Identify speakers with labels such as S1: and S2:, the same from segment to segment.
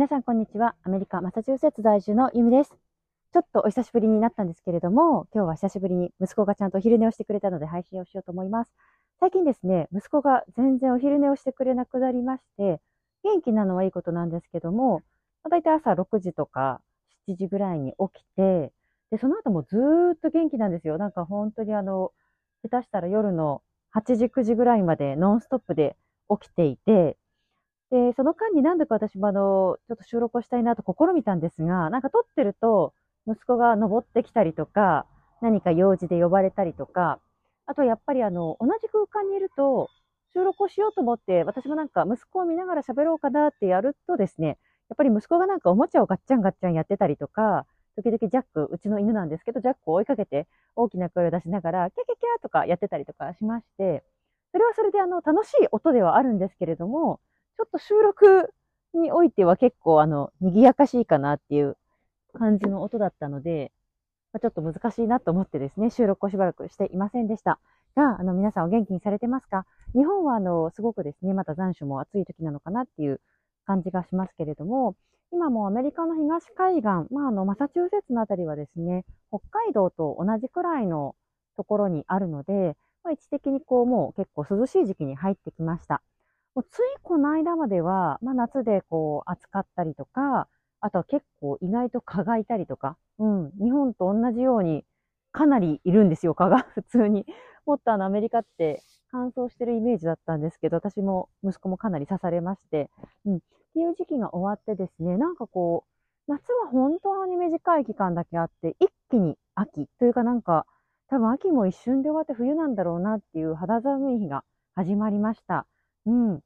S1: 皆さんこんにちは。アメリカ・マサチューセッツ在住のユミです。ちょっとお久しぶりになったんですけれども、今日は久しぶりに息子がちゃんとお昼寝をしてくれたので配信をしようと思います。最近ですね、息子が全然お昼寝をしてくれなくなりまして、元気なのはいいことなんですけども、だいたい朝6時とか7時ぐらいに起きて、で、その後もずーっと元気なんですよ。なんか本当にあの、下手したら夜の8時、9時ぐらいまでノンストップで起きていて、で、その間に何度か私もあの、ちょっと収録をしたいなと試みたんですが、なんか撮ってると、息子が登ってきたりとか、何か用事で呼ばれたりとか、あとやっぱりあの、同じ空間にいると、収録をしようと思って、私もなんか息子を見ながら喋ろうかなってやるとですね、やっぱり息子がなんかおもちゃをガッチャンガッチャンやってたりとか、時々ジャック、うちの犬なんですけど、ジャックを追いかけて大きな声を出しながら、キャキャキャとかやってたりとかしまして、それはそれであの、楽しい音ではあるんですけれども、ちょっと収録においては結構あの、賑やかしいかなっていう感じの音だったので、まあ、ちょっと難しいなと思ってですね、収録をしばらくしていませんでした。が、あの、皆さんお元気にされてますか？日本はあの、すごくですね、また残暑も暑い時なのかなっていう感じがしますけれども、今もアメリカの東海岸、まあ、あの、マサチューセッツのあたりはですね、北海道と同じくらいのところにあるので、まあ、位置的にこう、もう結構涼しい時期に入ってきました。もうついこの間までは、まあ、夏でこう暑かったりとか、あとは結構意外と蚊がいたりとか、うん、日本と同じようにかなりいるんですよ、蚊が 普通に。もっとあのアメリカって乾燥してるイメージだったんですけど、私も息子もかなり刺されまして、うん、っていう時期が終わってですね、なんかこう、夏は本当に短い期間だけあって、一気に秋というかなんか、多分秋も一瞬で終わって冬なんだろうなっていう肌寒い日が始まりました。うん。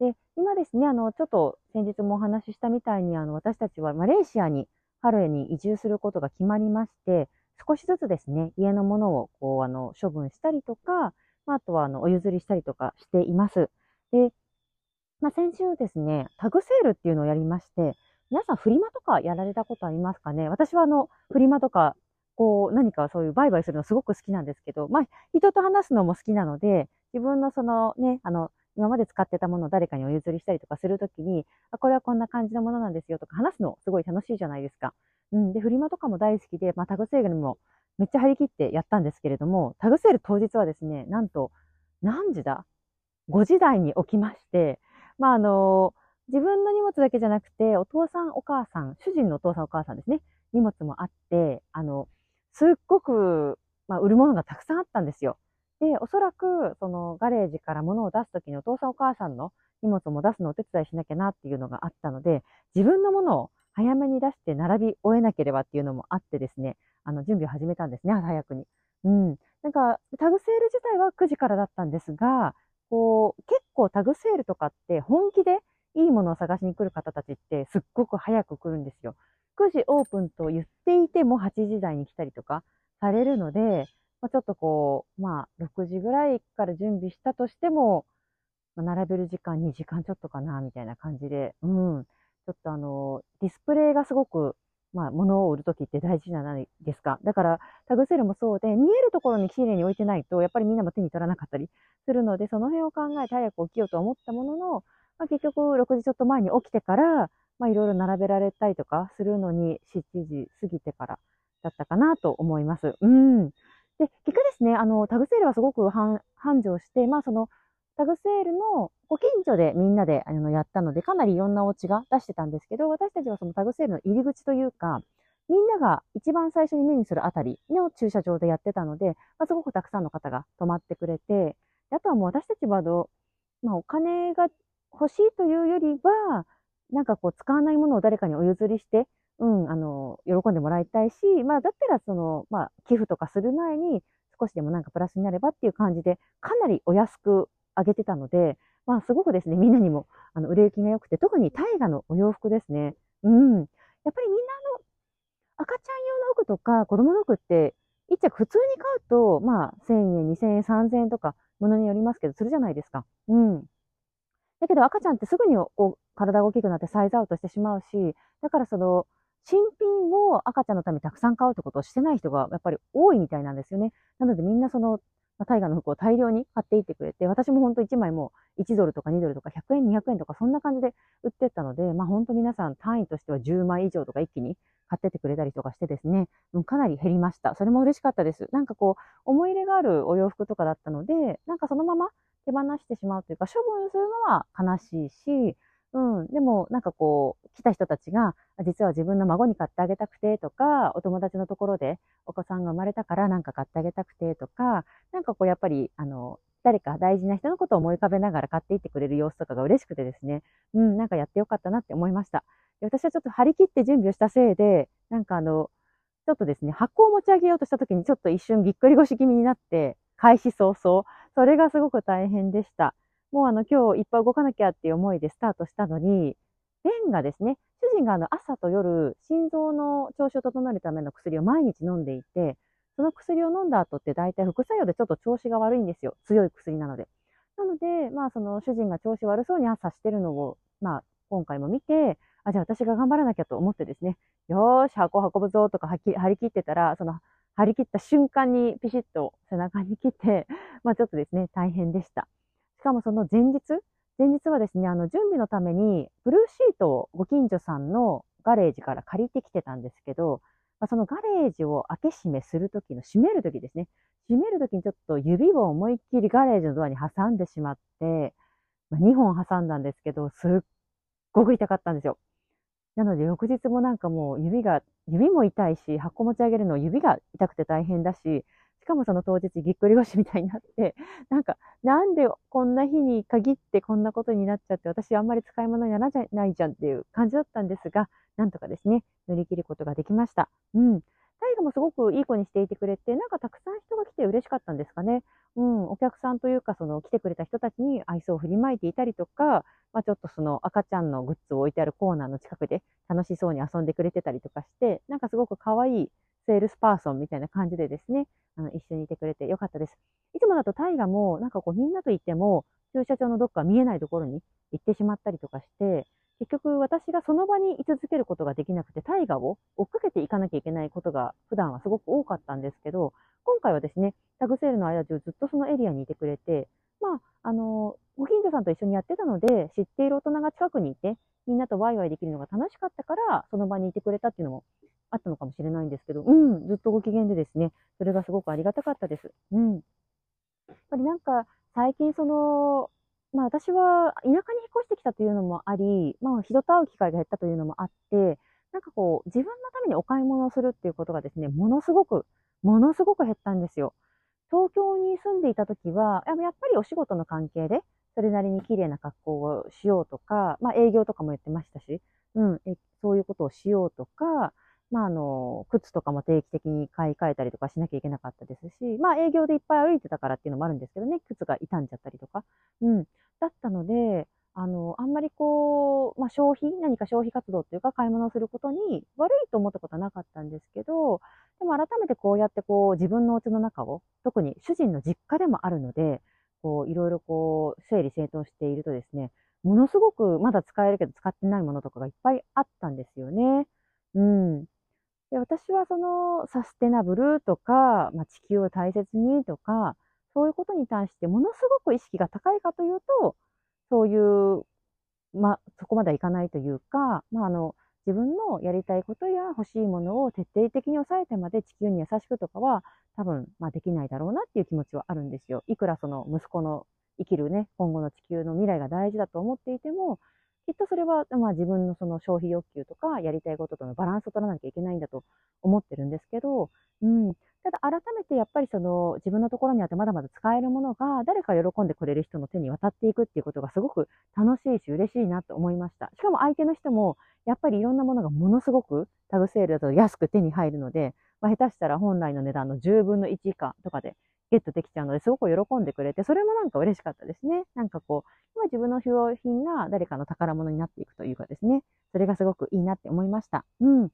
S1: で、今ですね、あの、ちょっと先日もお話ししたみたいに、あの、私たちはマレーシアに春に移住することが決まりまして、少しずつですね、家のものを、こう、あの、処分したりとか、まあ、あとは、あの、お譲りしたりとかしています。で、まあ、先週ですね、タグセールっていうのをやりまして、皆さんフリマとかやられたことありますかね？私はあの、フリマとか、こう、何かそういう売買するのすごく好きなんですけど、まあ、人と話すのも好きなので、自分のそのね、あの、今まで使ってたものを誰かにお譲りしたりとかするときに、あ、これはこんな感じのものなんですよとか話すのすごい楽しいじゃないですか。うん。で、フリマとかも大好きで、まあ、タグセールにもめっちゃ張り切ってやったんですけれども、タグセール当日はですね、なんと、何時だ ?5 時台に起きまして、まあ、あの、自分の荷物だけじゃなくて、お父さんお母さん、主人のお父さんお母さんですね、荷物もあって、あの、すっごく、まあ、売るものがたくさんあったんですよ。で、おそらく、そのガレージから物を出すときにお父さんお母さんの荷物も出すのをお手伝いしなきゃなっていうのがあったので、自分のものを早めに出して並び終えなければっていうのもあってですね、あの、準備を始めたんですね、早くに。うん。なんか、タグセール自体は9時からだったんですが、こう、結構タグセールとかって本気でいいものを探しに来る方たちってすっごく早く来るんですよ。9時オープンと言っていても8時台に来たりとかされるので、まあ、ちょっとこう、まあ、6時ぐらいから準備したとしても、まあ、並べる時間2時間ちょっとかな、みたいな感じで、うん。ちょっとあの、ディスプレイがすごく、まあ、物を売るときって大事じゃないですか。だから、タグセルもそうで、見えるところに綺麗に置いてないと、やっぱりみんなも手に取らなかったりするので、その辺を考えて早く起きようと思ったものの、まあ、結局6時ちょっと前に起きてから、まあ、いろいろ並べられたりとかするのに7時過ぎてからだったかなと思います。うん。で、結果ですね、あの、タグセールはすごく繁盛して、まあその、タグセールのご近所でみんなであのやったので、かなりいろんなお家が出してたんですけど、私たちはそのタグセールの入り口というか、みんなが一番最初に目にするあたりの駐車場でやってたので、まあ、すごくたくさんの方が泊まってくれて、あとはもう私たちはどまあ、お金が欲しいというよりは、なんかこう使わないものを誰かにお譲りして、うん、あの、喜んでもらいたいし、まあ、だったら、その、まあ、寄付とかする前に、少しでもなんかプラスになればっていう感じで、かなりお安くあげてたので、まあ、すごくですね、みんなにも、あの、売れ行きが良くて、特に大河のお洋服ですね。うん。やっぱりみんなあの、赤ちゃん用の服とか子供の服って、一着普通に買うと、まあ、1000円、2000円、3000円とか、ものによりますけど、するじゃないですか。うん。だけど赤ちゃんってすぐにこう体が大きくなってサイズアウトしてしまうし、だからその、新品を赤ちゃんのためにたくさん買うってことをしてない人がやっぱり多いみたいなんですよね。なのでみんなそのまあ、タイガの服を大量に買っていってくれて、私も本当1枚も1ドルとか2ドルとか100円、200円とかそんな感じで売ってったので、まあ本当皆さん単位としては10枚以上とか一気に買ってってくれたりとかしてですね、う、かなり減りました。それも嬉しかったです。なんかこう、思い入れがあるお洋服とかだったので、なんかそのまま手放してしまうというか、処分するのは悲しいし、うん、でもなんかこう、来た人たちが、実は自分の孫に買ってあげたくてとか、お友達のところでお子さんが生まれたからなんか買ってあげたくてとか、なんかこうやっぱり、あの、誰か大事な人のことを思い浮かべながら買っていってくれる様子とかが嬉しくてですね、うん、なんかやってよかったなって思いました。で私はちょっと張り切って準備をしたせいで、なんかあの、ちょっとですね、箱を持ち上げようとした時にちょっと一瞬ぎっくり腰気味になって、開始早々、それがすごく大変でした。もうあの今日いっぱい動かなきゃっていう思いでスタートしたのに、便がですね、主人があの朝と夜、心臓の調子を整えるための薬を毎日飲んでいて、その薬を飲んだ後って大体副作用でちょっと調子が悪いんですよ。強い薬なので。なので、まあその主人が調子悪そうに朝してるのを、まあ今回も見て、あ、じゃあ私が頑張らなきゃと思ってですね、よーし、箱運ぶぞとか張り切ってたら、その張り切った瞬間にピシッと背中に来て、まあちょっとですね、大変でした。しかもその前日、前日はですね、あの、準備のために、ブルーシートをご近所さんのガレージから借りてきてたんですけど、まあ、そのガレージを開け閉めするときの、閉めるときですね。閉めるときにちょっと指を思いっきりガレージのドアに挟んでしまって、まあ、2本挟んだんですけど、すっごく痛かったんですよ。なので翌日もなんかもう指が、指も痛いし、箱持ち上げるの指が痛くて大変だ、ししかもその当日ぎっくり腰みたいになって、なんか、なんでこんな日に限ってこんなことになっちゃって、私あんまり使い物にならないじゃんっていう感じだったんですが、なんとかですね、乗り切ることができました。うん。タイガもすごくいい子にしていてくれて、なんかたくさん人が来て嬉しかったんですかね。うん、お客さんというか、その来てくれた人たちに愛想を振りまいていたりとか、まあ、ちょっとその赤ちゃんのグッズを置いてあるコーナーの近くで楽しそうに遊んでくれてたりとかして、なんかすごく可愛いセールスパーソンみたいな感じでですね、あの、一緒にいてくれてよかったです。いつもだとタイガも、なんかこうみんなと行っても、駐車場のどっか見えないところに行ってしまったりとかして、結局私がその場に居続けることができなくて、タイガを追っかけていかなきゃいけないことが普段はすごく多かったんですけど、今回はですね、タグセールの間中ずっとそのエリアにいてくれて、まあ、あの、ご近所さんと一緒にやってたので、知っている大人が近くにいて、みんなとワイワイできるのが楽しかったから、その場にいてくれたっていうのもあったのかもしれないんですけど、うん、ずっとご機嫌でですね、それがすごくありがたかったです。うん。やっぱりなんか、最近その、まあ私は田舎に引っ越してきたというのもあり、まあ人と会う機会が減ったというのもあって、なんかこう、自分のためにお買い物をするっていうことがですね、ものすごく、ものすごく減ったんですよ。東京に住んでいた時は、やっぱりお仕事の関係で、それなりに綺麗な格好をしようとか、まあ営業とかもやってましたし、うん、そういうことをしようとか、まあ、あの、靴とかも定期的に買い替えたりとかしなきゃいけなかったですし、まあ、営業でいっぱい歩いてたからっていうのもあるんですけどね、靴が傷んじゃったりとか、うん、だったので、あの、あんまりこう、まあ、消費、何か消費活動っていうか買い物をすることに悪いと思ったことはなかったんですけど、でも改めてこうやってこう自分のお家の中を、特に主人の実家でもあるので、こういろいろこう整理整頓しているとですね、ものすごくまだ使えるけど使ってないものとかがいっぱいあったんですよね。うん。で私はそのサステナブルとか、まあ、地球を大切にとか、そういうことに対してものすごく意識が高いかというと、そういう、まあ、そこまではいかないというか、まあ、あの、自分のやりたいことや欲しいものを徹底的に抑えてまで地球に優しくとかは多分、まあ、できないだろうなっていう気持ちはあるんですよ。いくらその息子の生きるね、今後の地球の未来が大事だと思っていても、きっとそれは、まあ、自分のその消費欲求とかやりたいこととのバランスを取らなきゃいけないんだと思ってるんですけど、うん、ただ改めてやっぱりその自分のところにあってまだまだ使えるものが誰か喜んでくれる人の手に渡っていくっていうことがすごく楽しいし嬉しいなと思いました。しかも相手の人もやっぱりいろんなものがものすごくタグセールだと安く手に入るので、まあ、下手したら本来の値段の10分の1以下とかでゲットできちゃうのですごく喜んでくれて、それもなんか嬉しかったですね。なんかこう、今自分の不要品が誰かの宝物になっていくというかですね、それがすごくいいなって思いました。うん。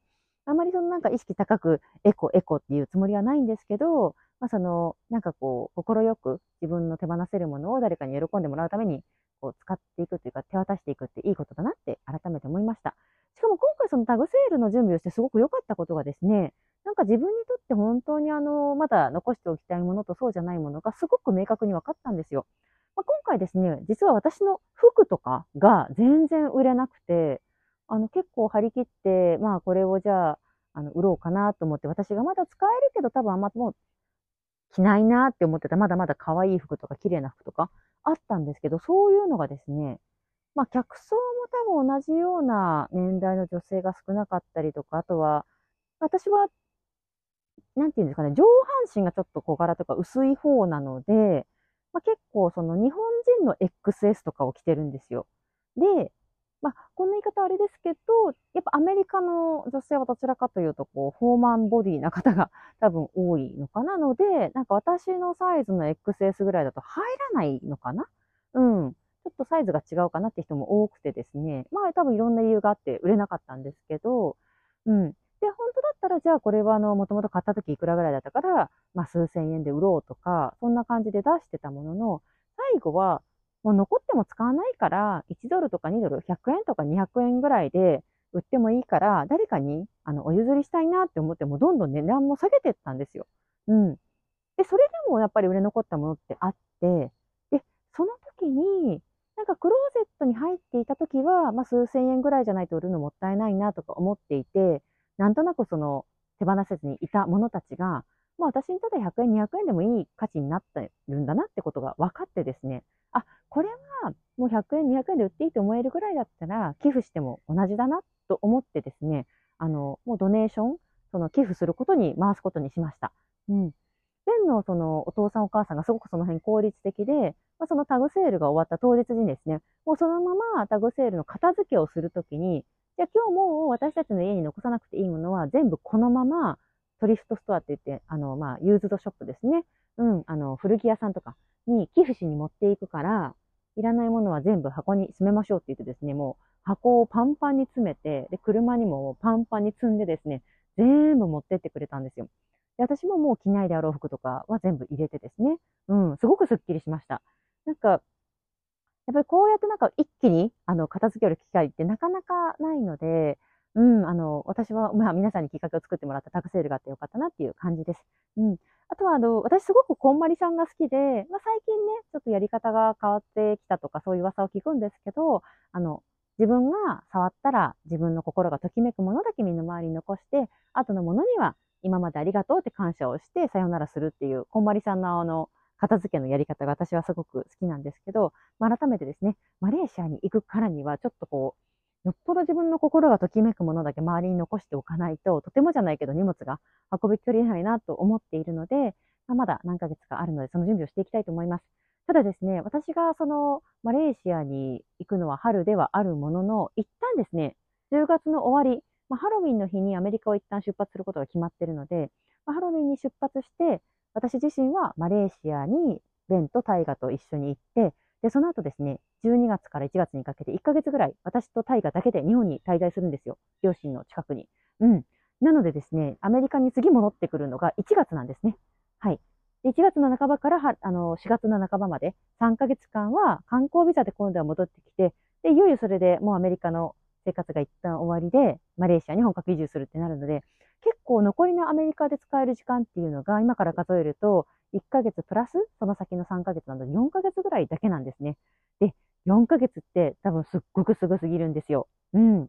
S1: あまりそのなんか意識高くエコエコっていうつもりはないんですけど、まあその、なんかこう、心よく自分の手放せるものを誰かに喜んでもらうために、こう使っていくというか手渡していくっていいことだなって改めて思いました。しかも今回そのタグセールの準備をしてすごく良かったことがですね、なんか自分にとって本当にあの、まだ残しておきたいものとそうじゃないものがすごく明確に分かったんですよ。まあ、今回ですね、実は私の服とかが全然売れなくて、あの結構張り切って、まあこれをじゃあ、あの売ろうかなと思って、私がまだ使えるけど多分あんまもう着ないなって思ってた、まだまだ可愛い服とか綺麗な服とかあったんですけど、そういうのがですね、まあ客層も多分同じような年代の女性が少なかったりとか、あとは、私はなんていうんですかね、上半身がちょっと小柄とか薄い方なので、まあ、結構その日本人の XS とかを着てるんですよ。で、まあ、こんな言い方あれですけど、やっぱアメリカの女性はどちらかというと、こう、フォーマンボディな方が 多分多いのかなので、なんか私のサイズの XS ぐらいだと入らないのかな？うん。ちょっとサイズが違うかなって人も多くてですね。まあ多分いろんな理由があって売れなかったんですけど、うん。で、本当だったら、じゃあこれはあの、もともと買った時いくらぐらいだったから、まあ数千円で売ろうとか、そんな感じで出してたものの、最後は、もう残っても使わないから、1ドルとか2ドル、100円とか200円ぐらいで売ってもいいから、誰かにあのお譲りしたいなって思って、もどんどん値段も下げてったんですよ。うん。で、それでもやっぱり売れ残ったものってあって、で、その時に、なんかクローゼットに入っていた時は、まあ数千円ぐらいじゃないと売るのもったいないなとか思っていて、なんとなくその手放せずにいた者たちが、まあ私にとって100円、200円でもいい価値になってるんだなってことが分かってですね、あ、これはもう100円、200円で売っていいと思えるぐらいだったら寄付しても同じだなと思ってですね、あの、もうドネーション、その寄付することに回すことにしました。うん。ベンのそのお父さんお母さんがすごくその辺効率的で、まあ、そのタグセールが終わった当日にですね、もうそのままタグセールの片付けをするときに、じゃあ今日もう私たちの家に残さなくていいものは全部このままトリフトストアって言って、あの、まあ、ユーズドショップですね。うん、あの、古着屋さんとかに寄付しに持っていくから、いらないものは全部箱に詰めましょうって言ってですね、もう箱をパンパンに詰めて、で、車にもパンパンに積んでですね、全部持ってってくれたんですよ。で、私ももう着ないであろう服とかは全部入れてですね、うん、すごくスッキリしました。なんか、やっぱりこうやってなんか一気にあの片付ける機会ってなかなかないので、うん、あの、私は、まあ皆さんにきっかけを作ってもらったタクセールがあってよかったなっていう感じです。うん。あとは、あの、私すごくこんまりさんが好きで、まあ最近ね、ちょっとやり方が変わってきたとかそういう噂を聞くんですけど、あの、自分が触ったら自分の心がときめくものだけ身の回りに残して、後のものには今までありがとうって感謝をしてさよならするっていう、こんまりさんのあの、片付けのやり方が私はすごく好きなんですけど、まあ、改めてですね、マレーシアに行くからには、ちょっとこう、よっぽど自分の心がときめくものだけ周りに残しておかないと、とてもじゃないけど荷物が運びきれないなと思っているので、まあ、まだ何ヶ月かあるので、その準備をしていきたいと思います。ただですね、私がそのマレーシアに行くのは春ではあるものの、一旦ですね、10月の終わり、まあ、ハロウィンの日にアメリカを一旦出発することが決まっているので、まあ、ハロウィンに出発して、私自身はマレーシアにベンとタイガと一緒に行って、で、その後ですね、12月から1月にかけて1ヶ月ぐらい、私とタイガだけで日本に滞在するんですよ。両親の近くに。うん。なのでですね、アメリカに次戻ってくるのが1月なんですね。はい。1月の半ばからはあの4月の半ばまで3ヶ月間は観光ビザで今度は戻ってきて、で、いよいよそれでもうアメリカの生活が一旦終わりで、マレーシアに本格移住するってなるので、結構残りのアメリカで使える時間っていうのが今から数えると1ヶ月プラスその先の3ヶ月なので4ヶ月ぐらいだけなんですね。で、4ヶ月って多分すっごくすごすぎるんですよ。うん。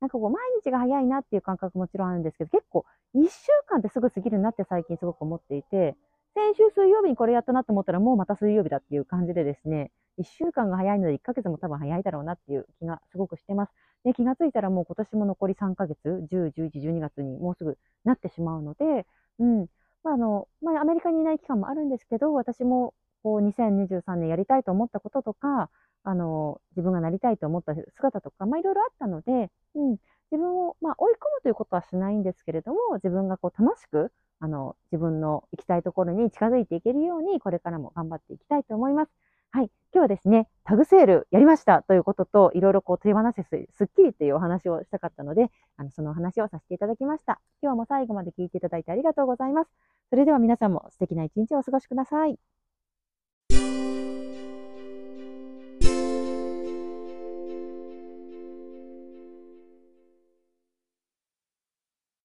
S1: なんかこう毎日が早いなっていう感覚もちろんあるんですけど、結構1週間ってすぐ過ぎるなって最近すごく思っていて、先週水曜日にこれやったなと思ったらもうまた水曜日だっていう感じでですね、1週間が早いので1ヶ月も多分早いだろうなっていう気がすごくしてます。で、気がついたらもう今年も残り3ヶ月、10、11、12月にもうすぐなってしまうので、うん。まあ、あの、まあ、アメリカにいない期間もあるんですけど、私もこう2023年やりたいと思ったこととか、あの、自分がなりたいと思った姿とか、まあ、いろいろあったので、うん。自分を、まあ、追い込むということはしないんですけれども、自分がこう楽しく、あの、自分の行きたいところに近づいていけるように、これからも頑張っていきたいと思います。はい。今日はですね、タグセールやりましたということと、いろいろこう手放せすすっきりというお話をしたかったので、あの、そのお話をさせていただきました。今日も最後まで聞いていただいてありがとうございます。それでは皆さんも素敵な一日をお過ごしください。